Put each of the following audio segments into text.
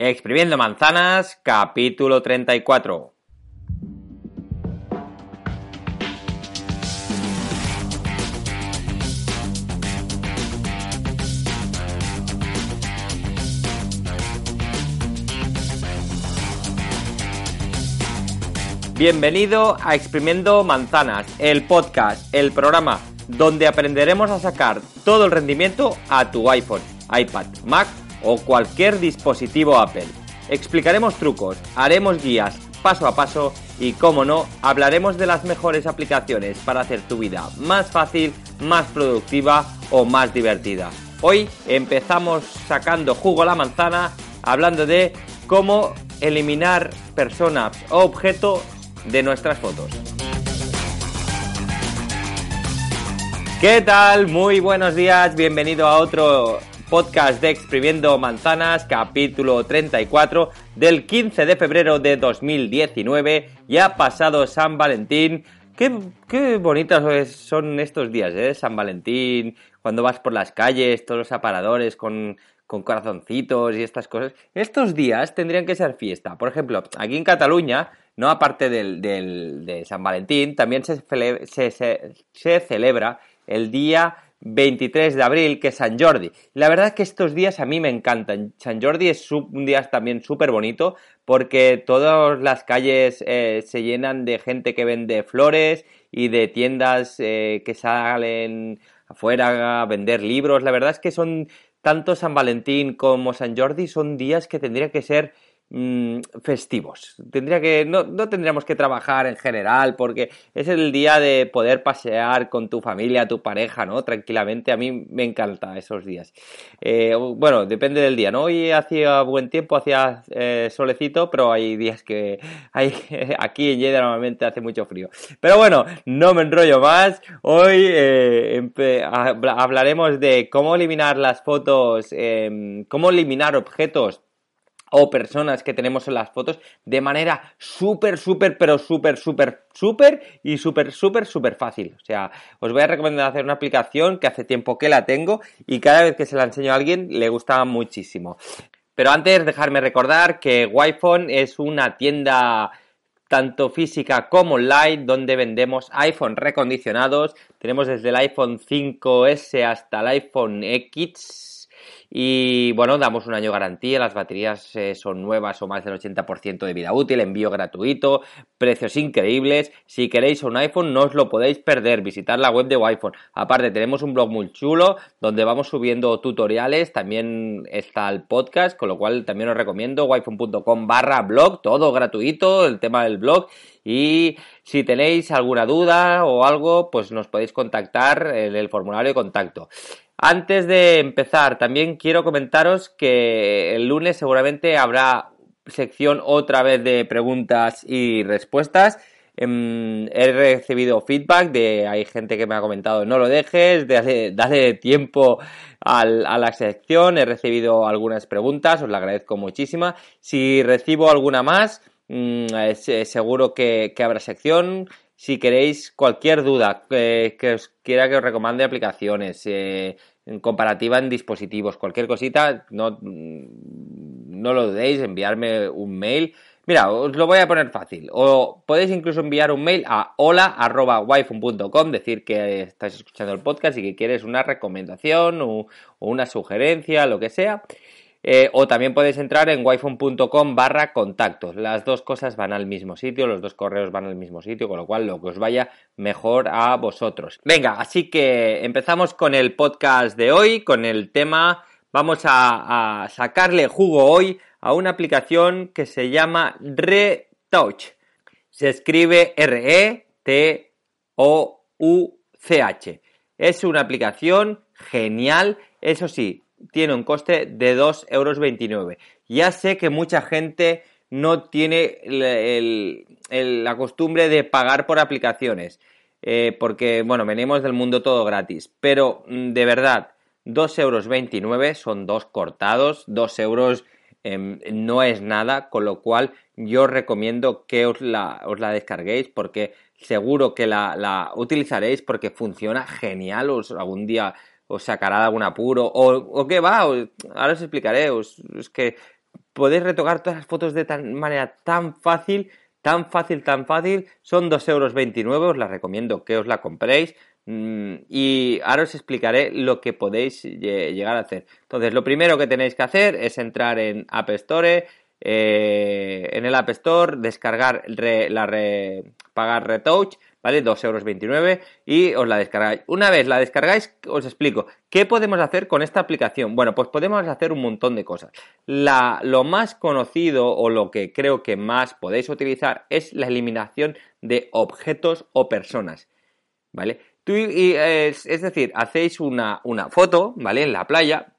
Exprimiendo manzanas, capítulo 34. Bienvenido a Exprimiendo Manzanas, el podcast, el programa donde aprenderemos a sacar todo el rendimiento a tu iPhone, iPad, Mac o cualquier dispositivo Apple. Explicaremos trucos, haremos guías paso a paso y, como no, hablaremos de las mejores aplicaciones para hacer tu vida más fácil, más productiva o más divertida. Hoy empezamos sacando jugo a la manzana hablando de cómo eliminar personas o objetos de nuestras fotos. ¿Qué tal? Muy buenos días, bienvenido a otro podcast de Exprimiendo Manzanas, capítulo 34 del 15 de febrero de 2019. Ya pasado San Valentín. Qué, qué bonitos son estos días, ¿eh? San Valentín, cuando vas por las calles, todos los aparadores con, con corazoncitos y estas cosas. Estos días tendrían que ser fiesta. Por ejemplo, aquí en Cataluña, no aparte del, del de San Valentín, también se, se, se celebra el día 23 de abril, que es San Jordi. La verdad es que estos días a mí me encantan. San Jordi es un día también súper bonito porque todas las calles eh, se llenan de gente que vende flores y de tiendas eh, que salen afuera a vender libros. La verdad es que son tanto San Valentín como San Jordi son días que tendría que ser Mm, festivos. Tendría que, no, no, tendríamos que trabajar en general porque es el día de poder pasear con tu familia, tu pareja, ¿no? Tranquilamente. A mí me encanta esos días. Eh, bueno, depende del día, ¿no? Hoy hacía buen tiempo, hacía eh, solecito, pero hay días que hay, aquí en Lleida normalmente hace mucho frío. Pero bueno, no me enrollo más. Hoy eh, hablaremos de cómo eliminar las fotos, em, cómo eliminar objetos o personas que tenemos en las fotos de manera súper, súper, pero súper, súper, súper y súper, súper, súper fácil. O sea, os voy a recomendar hacer una aplicación que hace tiempo que la tengo y cada vez que se la enseño a alguien le gusta muchísimo. Pero antes, dejarme recordar que Wi-Fi es una tienda tanto física como online, donde vendemos iPhone recondicionados. Tenemos desde el iPhone 5S hasta el iPhone X y bueno, damos un año garantía, las baterías eh, son nuevas o más del 80% de vida útil, envío gratuito, precios increíbles. Si queréis un iPhone, no os lo podéis perder, visitar la web de iPhone. Aparte, tenemos un blog muy chulo donde vamos subiendo tutoriales, también está el podcast, con lo cual también os recomiendo iphone.com barra blog, todo gratuito, el tema del blog. Y si tenéis alguna duda o algo, pues nos podéis contactar en el formulario de contacto. Antes de empezar, también quiero comentaros que el lunes seguramente habrá sección otra vez de preguntas y respuestas. Em, he recibido feedback de hay gente que me ha comentado no lo dejes, dale, tiempo a la sección. He recibido algunas preguntas, os lo agradezco muchísimo. Si recibo alguna más, mm, seguro que, habrá sección. Si queréis cualquier duda, que os quiera que os recomiende aplicaciones, eh, comparativa en dispositivos, cualquier cosita, no, no lo dudéis, enviarme un mail. Mira, os lo voy a poner fácil. O podéis incluso enviar un mail a hola.wifun.com, decir que estáis escuchando el podcast y que quieres una recomendación o una sugerencia, lo que sea. Eh, o también podéis entrar en wiphone.com barra contactos. Las dos cosas van al mismo sitio, los dos correos van al mismo sitio, con lo cual lo que os vaya mejor a vosotros. Venga, así que empezamos con el podcast de hoy, con el tema, vamos a, a sacarle jugo hoy a una aplicación que se llama Retouch. Se escribe R-E-T-O-U-C-H. Es una aplicación genial, eso sí, tiene un coste de 2,29 euros. Ya sé que mucha gente no tiene la costumbre de pagar por aplicaciones, eh, porque, bueno, venimos del mundo todo gratis, pero mm, de verdad, 2,29 euros son dos cortados, 2 euros em, no es nada, con lo cual yo recomiendo que os la, os la descarguéis porque seguro que la, la utilizaréis porque funciona genial, os algún día os sacará de algún apuro, o, qué va, ahora os explicaré, es que podéis retocar todas las fotos de tan manera tan fácil, tan fácil, tan fácil. Son 2,29 euros, os la recomiendo que os la compréis. Mm, y ahora os explicaré lo que podéis llegar a hacer. Entonces, lo primero que tenéis que hacer es entrar en App Store, eh, en el App Store, descargar la pagar Retouch, ¿vale? 2,29 euros y os la descargáis. Una vez la descargáis, os explico qué podemos hacer con esta aplicación. Bueno, pues podemos hacer un montón de cosas. lo más conocido o lo que creo que más podéis utilizar es la eliminación de objetos o personas, ¿vale? es, decir, hacéis una, una foto, ¿vale? En la playa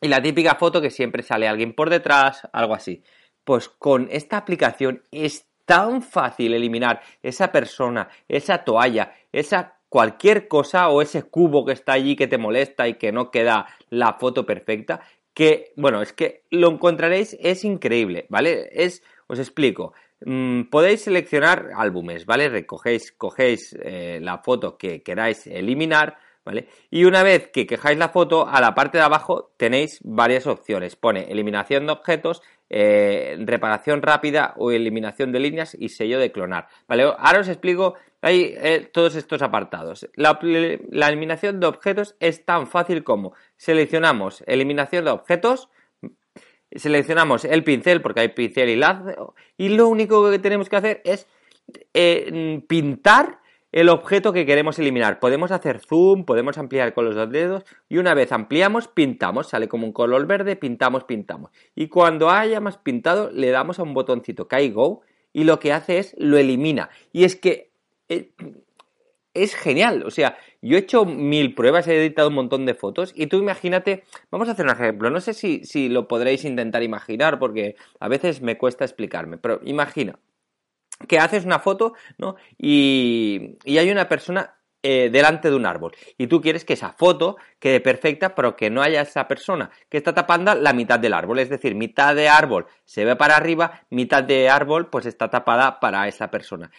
y la típica foto que siempre sale alguien por detrás, algo así. Pues con esta aplicación es tan fácil eliminar esa persona, esa toalla, esa cualquier cosa o ese cubo que está allí que te molesta y que no queda la foto perfecta, que, bueno, es que lo encontraréis, es increíble, ¿vale? Es, os explico, Mm, podéis seleccionar álbumes, ¿vale? Recogéis, cogéis eh, la foto que queráis eliminar, ¿vale? Y una vez que quejáis la foto, a la parte de abajo tenéis varias opciones. Pone eliminación de objetos, eh, reparación rápida o eliminación de líneas y sello de clonar, ¿vale? Ahora os explico eh, todos estos apartados. La, la eliminación de objetos es tan fácil como seleccionamos eliminación de objetos, seleccionamos el pincel porque hay pincel y lazo y lo único que tenemos que hacer es eh, pintar el objeto que queremos eliminar. Podemos hacer zoom, podemos ampliar con los dos dedos y una vez ampliamos, pintamos, sale como un color verde, pintamos, pintamos. Y cuando hayamos pintado, le damos a un botoncito que hay Go y lo que hace es lo elimina. Y es que eh, es genial. O sea, yo he hecho mil pruebas, he editado un montón de fotos y tú imagínate, vamos a hacer un ejemplo, no sé si, si lo podréis intentar imaginar porque a veces me cuesta explicarme, pero imagina que haces una foto ¿no? y, y hay una persona eh, delante de un árbol y tú quieres que esa foto quede perfecta pero que no haya esa persona que está tapando la mitad del árbol, es decir, mitad de árbol se ve para arriba, mitad de árbol pues está tapada para esa persona.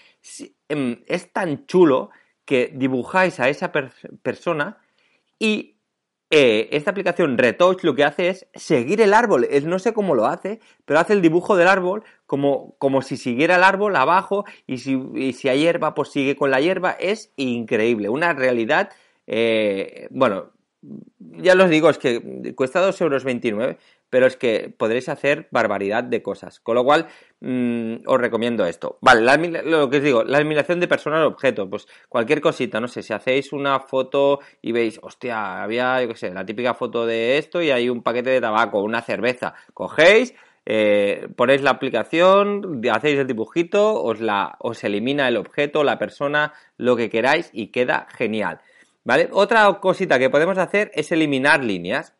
Em, es tan chulo que dibujáis a esa persona y eh, esta aplicación Retouch lo que hace es seguir el árbol. no sé cómo lo hace, pero hace el dibujo del árbol como, como si siguiera el árbol abajo y si, si hay hierba, pues sigue con la hierba. Es increíble. Una realidad, eh, bueno, ya os digo, es que cuesta 2,29 euros, pero es que podréis hacer barbaridad de cosas. Con lo cual, mm, os recomiendo esto. Vale, lo que os digo, la eliminación de personas o objetos, pues cualquier cosita, no sé, si hacéis una foto y veis, hostia, había, yo qué sé, la típica foto de esto y hay un paquete de tabaco, una cerveza, cogéis, eh, ponéis la aplicación, hacéis el dibujito, os, la, os elimina el objeto, la persona, lo que queráis y queda genial. ¿Vale? Otra cosita que podemos hacer es eliminar líneas.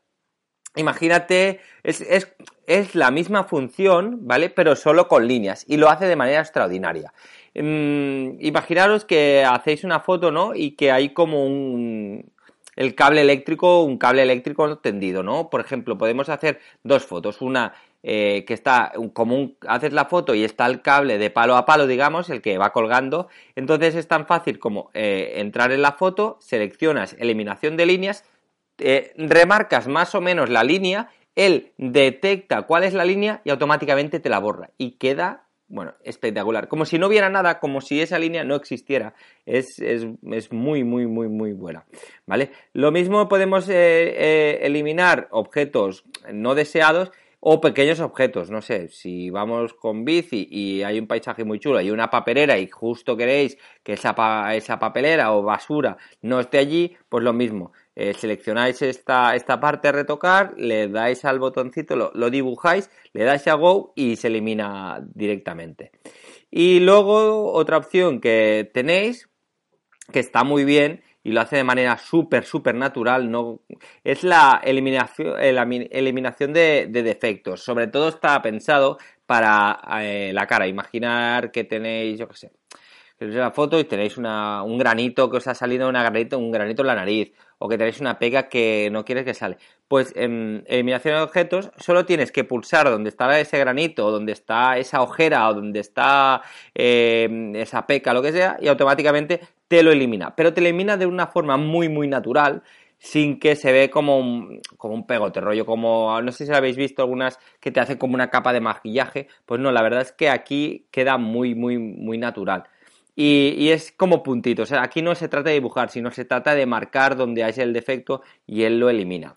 Imagínate, es, la misma función, ¿vale? Pero solo con líneas y lo hace de manera extraordinaria. Mm, imaginaros que hacéis una foto, ¿no? Y que hay como un, el cable eléctrico, un cable eléctrico tendido, ¿no? Por ejemplo, podemos hacer dos fotos, una eh, que está como un, haces la foto y está el cable de palo a palo, digamos, el que va colgando, entonces es tan fácil como eh, entrar en la foto, seleccionas eliminación de líneas eh, remarcas más o menos la línea, él detecta cuál es la línea y automáticamente te la borra. Y queda, bueno, espectacular. Como si no hubiera nada, como si esa línea no existiera. Es, muy, muy, muy, muy buena. ¿Vale? Lo mismo podemos eh, eh, eliminar objetos no deseados o pequeños objetos, no sé, si vamos con bici y hay un paisaje muy chulo y una papelera y justo queréis que esa, esa papelera o basura no esté allí, pues lo mismo eh, seleccionáis esta, esta parte a retocar, le dais al botoncito, lo, dibujáis, le dais a Go y se elimina directamente. Y luego otra opción que tenéis, que está muy bien y lo hace de manera súper, súper natural, no, es la eliminación, eliminación de, defectos. Sobre todo está pensado para eh, la cara. Imaginar que tenéis, yo qué sé, la foto y tenéis un granito que os ha salido una granito, un granito en la nariz o que tenéis una pega que no quieres que sale. Pues en eliminación de objetos solo tienes que pulsar donde está ese granito, donde está esa ojera, o donde está eh, esa peca, lo que sea, y automáticamente te lo elimina. Pero te elimina de una forma muy, muy natural sin que se ve como un, como un pegote, rollo como, no sé si habéis visto algunas que te hacen como una capa de maquillaje, pues no, la verdad es que aquí queda muy, muy, muy natural. Y, es como puntitos, aquí no se trata de dibujar, sino se trata de marcar donde hay el defecto y él lo elimina.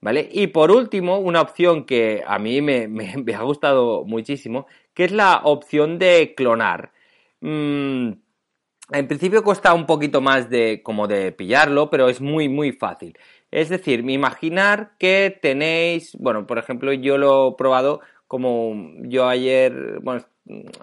¿Vale? Y por último, una opción que a mí me, ha gustado muchísimo, que es la opción de clonar. Mm, en principio cuesta un poquito más de como de pillarlo, pero es muy muy fácil. Es decir, imaginar que tenéis, bueno, por ejemplo, yo lo he probado como yo ayer, bueno,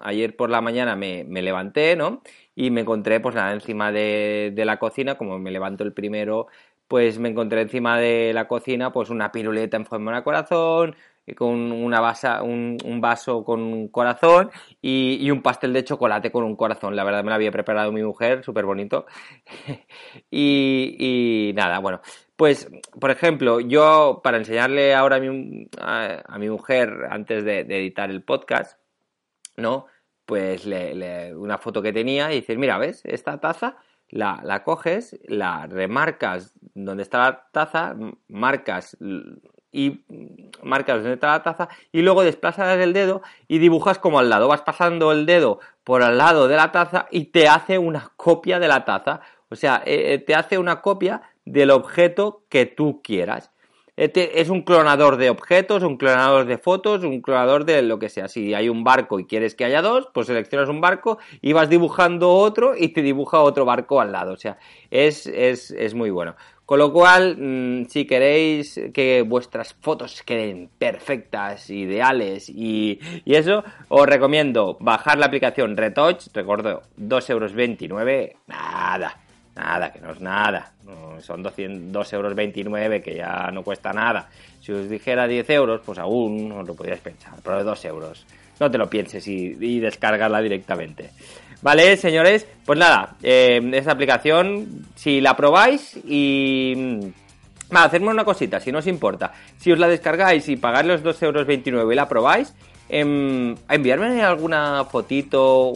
ayer por la mañana me, levanté, ¿no? Y me encontré, pues nada, encima de, de, la cocina, como me levanto el primero, pues me encontré encima de la cocina, pues una piruleta en forma de corazón, con una basa, un, vaso con un corazón y, un pastel de chocolate con un corazón. La verdad me lo había preparado mi mujer, súper bonito. y, nada, bueno. Pues, por ejemplo, yo para enseñarle ahora a mi, a, mi mujer antes de, editar el podcast, ¿no? Pues una foto que tenía y dices, mira, ¿ves? Esta taza la, la coges, la remarcas donde está la taza, marcas y marcas donde está la taza y luego desplazas el dedo y dibujas como al lado. Vas pasando el dedo por al lado de la taza y te hace una copia de la taza. O sea, eh, eh, te hace una copia del objeto que tú quieras. Este es un clonador de objetos, un clonador de fotos, un clonador de lo que sea. Si hay un barco y quieres que haya dos, pues seleccionas un barco y vas dibujando otro y te dibuja otro barco al lado. O sea, es, es, es muy bueno. Con lo cual, mm, si queréis que vuestras fotos queden perfectas, ideales y, eso, os recomiendo bajar la aplicación Retouch, recuerdo, 2,29 euros, nada, nada, que no es nada, son 2,29 euros que ya no cuesta nada. Si os dijera 10 euros, pues aún os lo podríais pensar, pero de 2 euros, no te lo pienses y, descargarla directamente. Vale, señores, pues nada, eh, esta aplicación, si la probáis y... Mm, va, hacerme una cosita, si no os importa. Si os la descargáis y pagáis los 2,29 euros y la probáis, eh, enviarme alguna fotito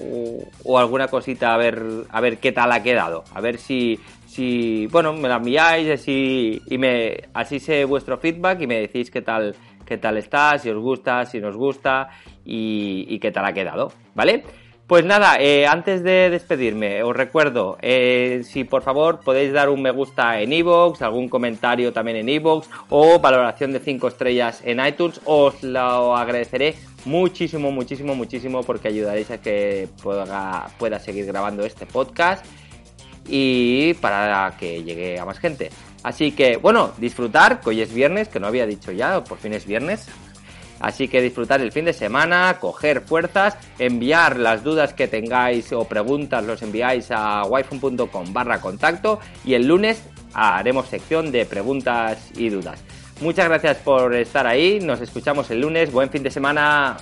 o, alguna cosita a ver, a ver qué tal ha quedado. A ver si, si bueno, me la enviáis así, y me, así sé vuestro feedback y me decís qué tal, qué tal está, si os gusta, si nos gusta y, qué tal ha quedado, ¿vale? Pues nada, eh, antes de despedirme, os recuerdo, eh, si por favor podéis dar un me gusta en iVoox, algún comentario también en iVoox o valoración de 5 estrellas en iTunes, os lo agradeceré muchísimo, muchísimo, muchísimo porque ayudaréis a que pueda, pueda seguir grabando este podcast y para que llegue a más gente. Así que, bueno, disfrutar, que hoy es viernes, que no había dicho ya, por fin es viernes, Así que disfrutar el fin de semana, coger fuerzas, enviar las dudas que tengáis o preguntas, los enviáis a wifi.com barra contacto y el lunes haremos sección de preguntas y dudas. Muchas gracias por estar ahí, nos escuchamos el lunes, buen fin de semana.